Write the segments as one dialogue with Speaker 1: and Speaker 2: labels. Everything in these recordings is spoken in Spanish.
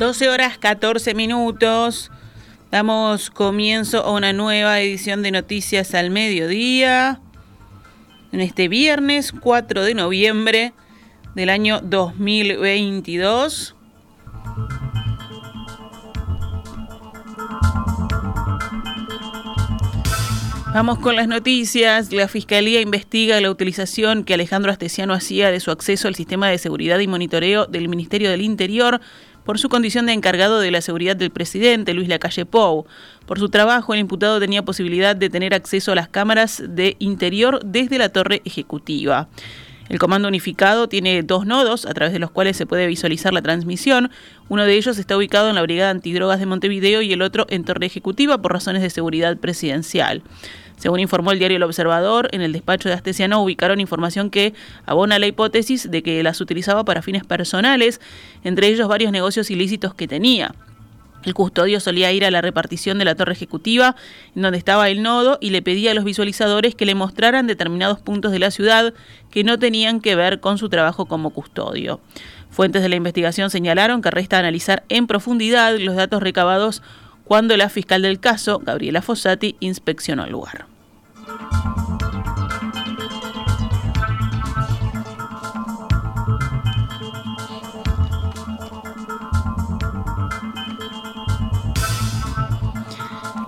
Speaker 1: 12 horas 14 minutos. Damos comienzo a una nueva edición de Noticias al Mediodía. En este viernes 4 de noviembre del año 2022. Vamos con las noticias. La Fiscalía investiga la utilización que Alejandro Astesiano hacía de su acceso al sistema de seguridad y monitoreo del Ministerio del Interior por su condición de encargado de la seguridad del presidente, Luis Lacalle Pou. Por su trabajo, el imputado tenía posibilidad de tener acceso a las cámaras de interior desde la torre ejecutiva. El comando unificado tiene dos nodos a través de los cuales se puede visualizar la transmisión. Uno de ellos está ubicado en la Brigada Antidrogas de Montevideo y el otro en Torre Ejecutiva por razones de seguridad presidencial. Según informó el diario El Observador, en el despacho de Astesiano ubicaron información que abona la hipótesis de que las utilizaba para fines personales, entre ellos varios negocios ilícitos que tenía. El custodio solía ir a la repartición de la torre ejecutiva, en donde estaba el nodo, y le pedía a los visualizadores que le mostraran determinados puntos de la ciudad que no tenían que ver con su trabajo como custodio. Fuentes de la investigación señalaron que resta analizar en profundidad los datos recabados cuando la fiscal del caso, Gabriela Fossati, inspeccionó el lugar.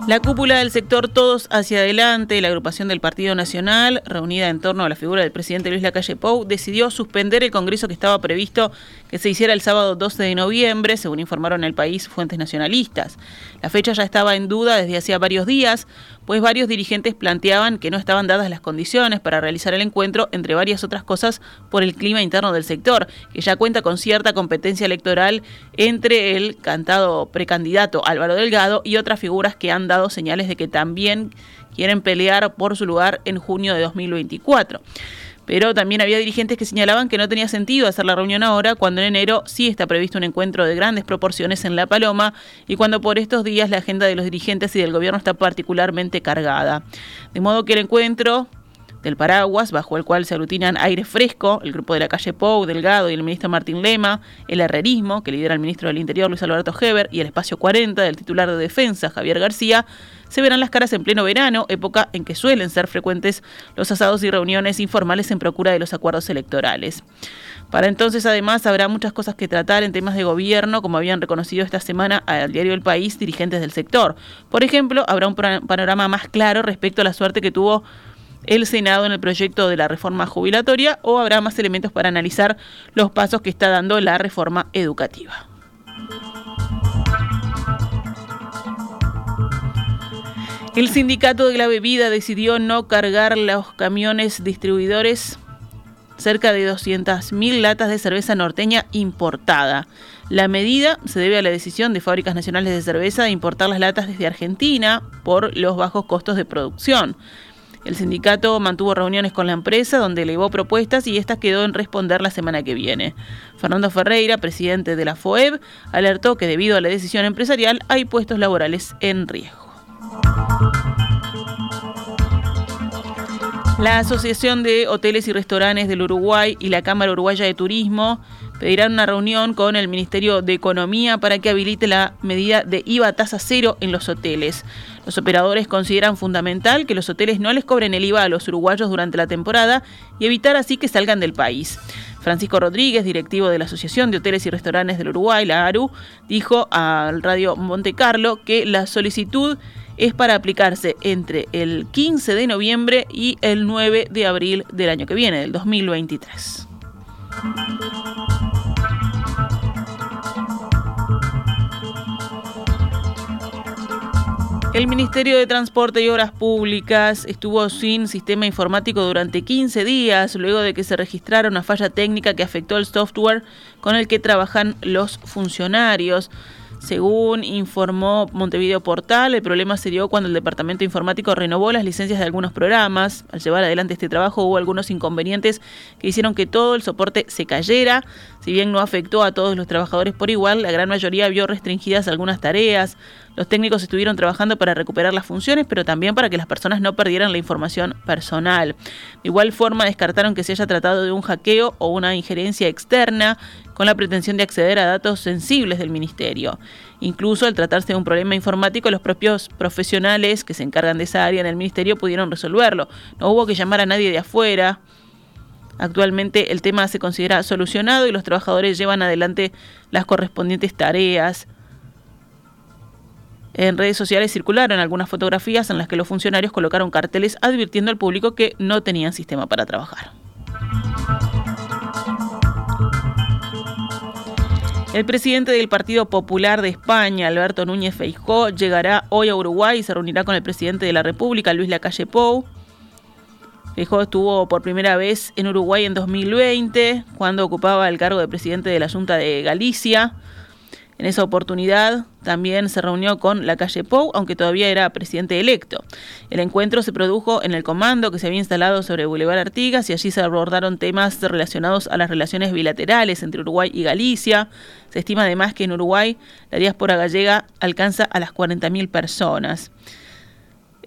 Speaker 1: La cúpula del sector Todos hacia adelante, la agrupación del Partido Nacional, reunida en torno a la figura del presidente Luis Lacalle Pou, decidió suspender el congreso que estaba previsto que se hiciera el sábado 12 de noviembre, según informaron el país fuentes nacionalistas. La fecha ya estaba en duda desde hacía varios días, pues varios dirigentes planteaban que no estaban dadas las condiciones para realizar el encuentro, entre varias otras cosas, por el clima interno del sector, que ya cuenta con cierta competencia electoral entre el cantado precandidato Álvaro Delgado y otras figuras que han dado señales de que también quieren pelear por su lugar en junio de 2024 pero también había dirigentes que señalaban que no tenía sentido hacer la reunión ahora cuando en enero sí está previsto un encuentro de grandes proporciones en La Paloma y cuando por estos días la agenda de los dirigentes y del gobierno está particularmente cargada. De modo que el encuentro del paraguas, bajo el cual se aglutinan Aire Fresco, el grupo de la calle Pou, Delgado y el ministro Martín Lema, el herrerismo, que lidera el ministro del Interior Luis Alberto Heber, y el espacio 40 del titular de Defensa Javier García, se verán las caras en pleno verano, época en que suelen ser frecuentes los asados y reuniones informales en procura de los acuerdos electorales. Para entonces, además, habrá muchas cosas que tratar en temas de gobierno, como habían reconocido esta semana al diario El País dirigentes del sector. Por ejemplo, habrá un panorama más claro respecto a la suerte que tuvo el Senado en el proyecto de la reforma jubilatoria o habrá más elementos para analizar los pasos que está dando la reforma educativa. El sindicato de la bebida decidió no cargar los camiones distribuidores cerca de 200.000 latas de cerveza norteña importada. La medida se debe a la decisión de Fábricas Nacionales de Cerveza de importar las latas desde Argentina por los bajos costos de producción. El sindicato mantuvo reuniones con la empresa donde elevó propuestas y esta quedó en responder la semana que viene. Fernando Ferreira, presidente de la FOEB, alertó que debido a la decisión empresarial hay puestos laborales en riesgo. La Asociación de Hoteles y Restaurantes del Uruguay y la Cámara Uruguaya de Turismo pedirán una reunión con el Ministerio de Economía para que habilite la medida de IVA tasa cero en los hoteles. Los operadores consideran fundamental que los hoteles no les cobren el IVA a los uruguayos durante la temporada y evitar así que salgan del país. Francisco Rodríguez, directivo de la Asociación de Hoteles y Restaurantes del Uruguay, la ARU, dijo al Radio Monte Carlo que la solicitud es para aplicarse entre el 15 de noviembre y el 9 de abril del año que viene, del 2023. El Ministerio de Transporte y Obras Públicas estuvo sin sistema informático durante 15 días luego de que se registrara una falla técnica que afectó el software con el que trabajan los funcionarios. Según informó Montevideo Portal, el problema se dio cuando el departamento informático renovó las licencias de algunos programas. Al llevar adelante este trabajo hubo algunos inconvenientes que hicieron que todo el soporte se cayera. Si bien no afectó a todos los trabajadores por igual, la gran mayoría vio restringidas algunas tareas. Los técnicos estuvieron trabajando para recuperar las funciones, pero también para que las personas no perdieran la información personal. De igual forma, descartaron que se haya tratado de un hackeo o una injerencia externa con la pretensión de acceder a datos sensibles del ministerio. Incluso al tratarse de un problema informático, los propios profesionales que se encargan de esa área en el ministerio pudieron resolverlo. No hubo que llamar a nadie de afuera. Actualmente el tema se considera solucionado y los trabajadores llevan adelante las correspondientes tareas. En redes sociales circularon algunas fotografías en las que los funcionarios colocaron carteles advirtiendo al público que no tenían sistema para trabajar. El presidente del Partido Popular de España, Alberto Núñez Feijó, llegará hoy a Uruguay y se reunirá con el presidente de la República, Luis Lacalle Pou. Feijó estuvo por primera vez en Uruguay en 2020, cuando ocupaba el cargo de presidente de la Junta de Galicia. En esa oportunidad también se reunió con la calle Pou, aunque todavía era presidente electo. El encuentro se produjo en el comando que se había instalado sobre Boulevard Artigas y allí se abordaron temas relacionados a las relaciones bilaterales entre Uruguay y Galicia. Se estima además que en Uruguay la diáspora gallega alcanza a las 40.000 personas.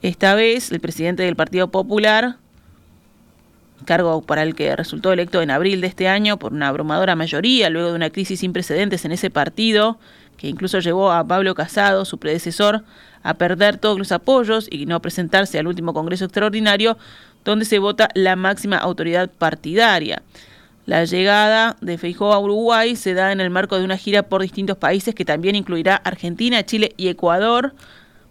Speaker 1: Esta vez el presidente del Partido Popular cargo para el que resultó electo en abril de este año por una abrumadora mayoría, luego de una crisis sin precedentes en ese partido, que incluso llevó a Pablo Casado, su predecesor, a perder todos los apoyos y no presentarse al último Congreso Extraordinario, donde se vota la máxima autoridad partidaria. La llegada de Feijó a Uruguay se da en el marco de una gira por distintos países que también incluirá Argentina, Chile y Ecuador.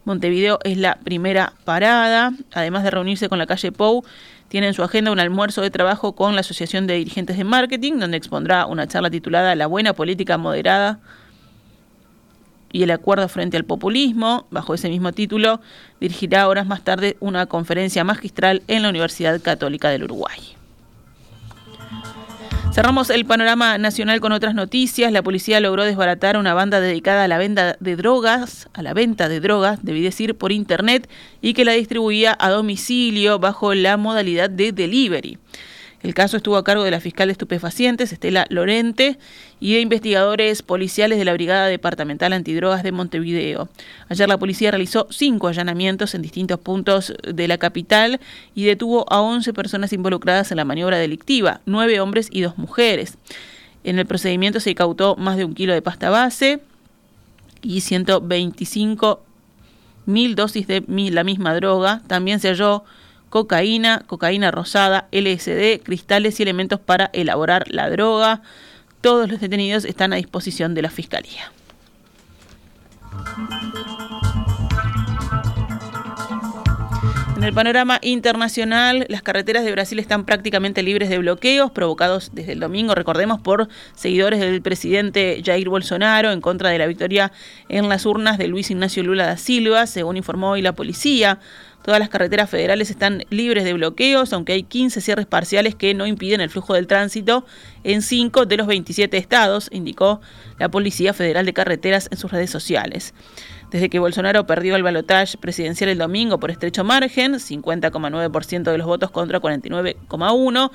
Speaker 1: Montevideo es la primera parada, además de reunirse con la calle Pou tiene en su agenda un almuerzo de trabajo con la Asociación de Dirigentes de Marketing, donde expondrá una charla titulada La buena política moderada y el acuerdo frente al populismo. Bajo ese mismo título, dirigirá horas más tarde una conferencia magistral en la Universidad Católica del Uruguay. Cerramos el panorama nacional con otras noticias. La policía logró desbaratar una banda dedicada a la venta de drogas, a la venta de drogas, debí decir, por internet y que la distribuía a domicilio bajo la modalidad de delivery. El caso estuvo a cargo de la fiscal de estupefacientes, Estela Lorente, y de investigadores policiales de la Brigada Departamental Antidrogas de Montevideo. Ayer la policía realizó cinco allanamientos en distintos puntos de la capital y detuvo a 11 personas involucradas en la maniobra delictiva, nueve hombres y dos mujeres. En el procedimiento se incautó más de un kilo de pasta base y 125 mil dosis de la misma droga. También se halló cocaína, cocaína rosada, LSD, cristales y elementos para elaborar la droga. Todos los detenidos están a disposición de la Fiscalía. En el panorama internacional, las carreteras de Brasil están prácticamente libres de bloqueos provocados desde el domingo, recordemos, por seguidores del presidente Jair Bolsonaro en contra de la victoria en las urnas de Luis Ignacio Lula da Silva, según informó hoy la policía. Todas las carreteras federales están libres de bloqueos, aunque hay 15 cierres parciales que no impiden el flujo del tránsito en 5 de los 27 estados, indicó la Policía Federal de Carreteras en sus redes sociales. Desde que Bolsonaro perdió el balotaje presidencial el domingo por estrecho margen, 50,9% de los votos contra 49,1%,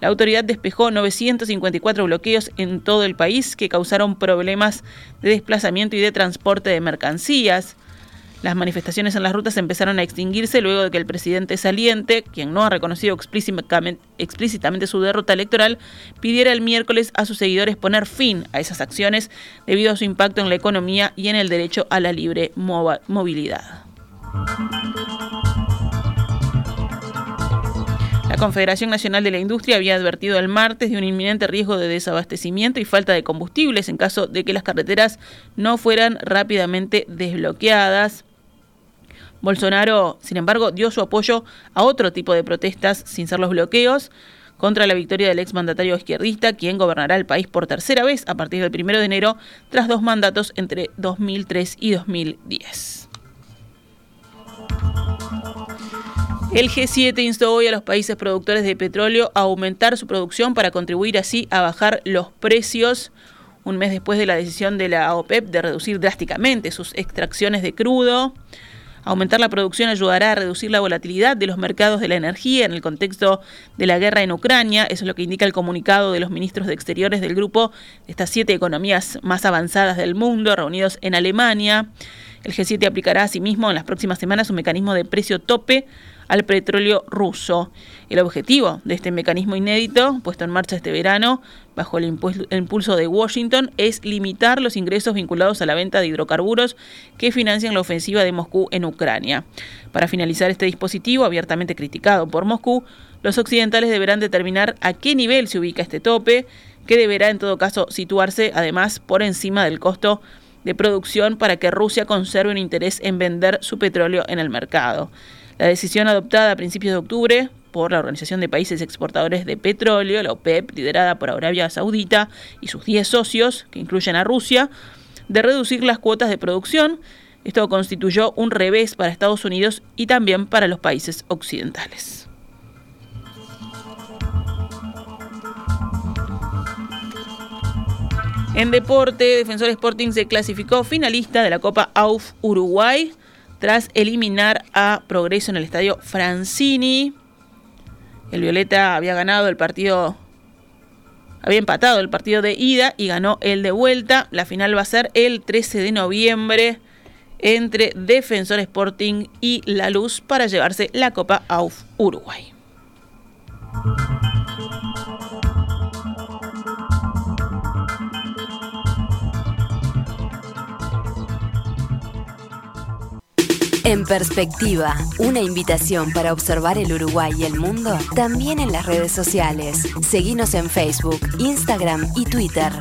Speaker 1: la autoridad despejó 954 bloqueos en todo el país que causaron problemas de desplazamiento y de transporte de mercancías. Las manifestaciones en las rutas empezaron a extinguirse luego de que el presidente saliente, quien no ha reconocido explícitamente, su derrota electoral, pidiera el miércoles a sus seguidores poner fin a esas acciones debido a su impacto en la economía y en el derecho a la libre movilidad. La Confederación Nacional de la Industria había advertido el martes de un inminente riesgo de desabastecimiento y falta de combustibles en caso de que las carreteras no fueran rápidamente desbloqueadas. Bolsonaro, sin embargo, dio su apoyo a otro tipo de protestas sin ser los bloqueos contra la victoria del exmandatario izquierdista, quien gobernará el país por tercera vez a partir del 1 de enero, tras dos mandatos entre 2003 y 2010. El G7 instó hoy a los países productores de petróleo a aumentar su producción para contribuir así a bajar los precios un mes después de la decisión de la OPEP de reducir drásticamente sus extracciones de crudo. Aumentar la producción ayudará a reducir la volatilidad de los mercados de la energía en el contexto de la guerra en Ucrania. Eso es lo que indica el comunicado de los ministros de Exteriores del grupo de estas siete economías más avanzadas del mundo reunidos en Alemania. El G7 aplicará asimismo en las próximas semanas un mecanismo de precio tope al petróleo ruso. El objetivo de este mecanismo inédito, puesto en marcha este verano, bajo el, impulso de Washington, es limitar los ingresos vinculados a la venta de hidrocarburos que financian la ofensiva de Moscú en Ucrania. Para finalizar este dispositivo, abiertamente criticado por Moscú, los occidentales deberán determinar a qué nivel se ubica este tope, que deberá en todo caso situarse además por encima del costo de producción para que Rusia conserve un interés en vender su petróleo en el mercado. La decisión adoptada a principios de octubre por la Organización de Países Exportadores de Petróleo, la OPEP, liderada por Arabia Saudita y sus 10 socios, que incluyen a Rusia, de reducir las cuotas de producción. Esto constituyó un revés para Estados Unidos y también para los países occidentales. En deporte, Defensor Sporting se clasificó finalista de la Copa AUF Uruguay tras eliminar a Progreso en el estadio Francini. El Violeta había ganado el partido, había empatado el partido de ida y ganó el de vuelta. La final va a ser el 13 de noviembre entre Defensor Sporting y La Luz para llevarse la Copa AUF Uruguay.
Speaker 2: En perspectiva, una invitación para observar el Uruguay y el mundo también en las redes sociales. Seguimos en Facebook, Instagram y Twitter.